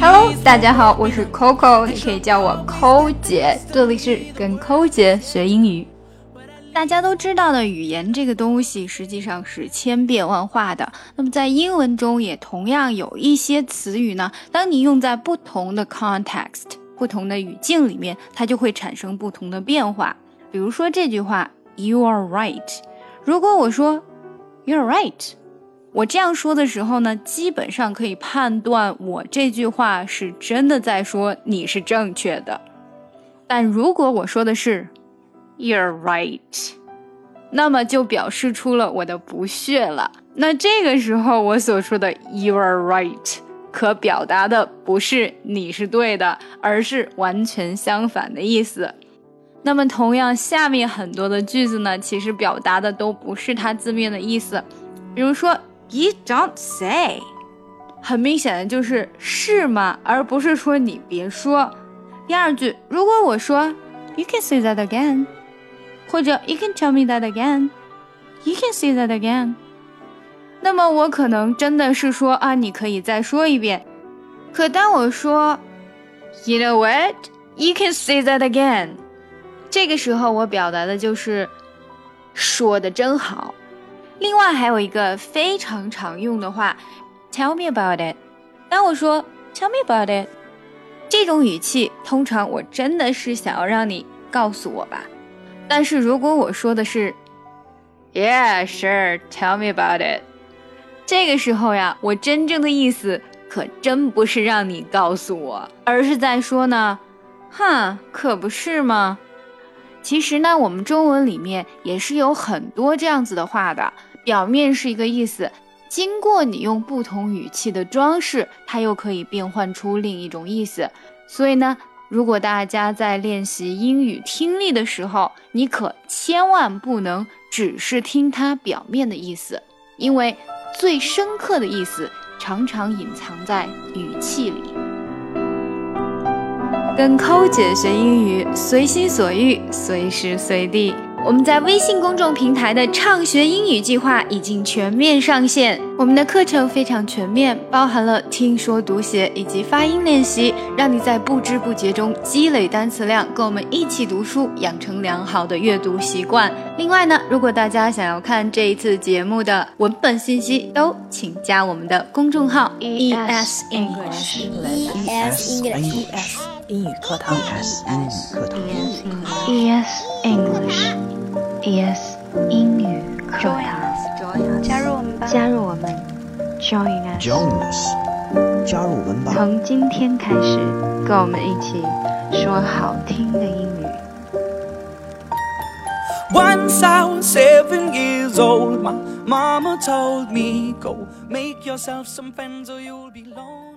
Hello，大家好，我是 Coco，你可以叫我抠姐，这里是跟抠姐学英语。大家都知道的语言这个东西实际上是千变万化的。那么在英文中也同样有一些词语呢，当你用在不同的 context、不同的语境里面，它就会产生不同的变化。比如说这句话，You are right。如果我说 “You are right，我这样说的时候呢，基本上可以判断我这句话是真的在说你是正确的。但如果我说的是 You're right，那么就表示出了我的不屑了。那这个时候我所说的 You are right，可表达的不是你是对的，而是完全相反的意思。那么同样，下面很多的句子呢，其实表达的都不是它字面的意思。比如说 You don't say，很明显的就是是吗，而不是说你别说。第二句，如果我说 You can say that again。或者 You can tell me that again. You can say that again. 那么我可能真的是说啊，你可以再说一遍。可当我说 You know what? You can say that again. 这个时候我表达的就是说的真好。另外还有一个非常常用的话，Tell me about it. 当我说 Tell me about it，这种语气通常我真的是想要让你告诉我吧。但是如果我说的是，Yeah, sure, tell me about it，这个时候呀，我真正的意思可真不是让你告诉我，而是在说呢，哼，可不是吗？其实呢，我们中文里面也是有很多这样子的话的，表面是一个意思，经过你用不同语气的装饰，它又可以变换出另一种意思。所以呢。如果大家在练习英语听力的时候，你可千万不能只是听它表面的意思，因为最深刻的意思常常隐藏在语气里。跟抠姐学英语，随心所欲，随时随地。我们在微信公众平台的畅学英语计划已经全面上线。我们的课程非常全面，包含了听说读写以及发音练习，让你在不知不觉中积累单词量，跟我们一起读书，养成良好的阅读习惯。另外呢，如果大家想要看这一次节目的文本信息，都请加我们的公众号 E S English E S English 英语课堂 E S 英语课堂 E S English E S 英语课堂，加入我们吧！加入我们，Join us！Join us，加入我们吧。从今天开始，跟我们一起说好听的英语。Once I was seven years old, my mama told me, Go make yourself some friends or you'll be lonely.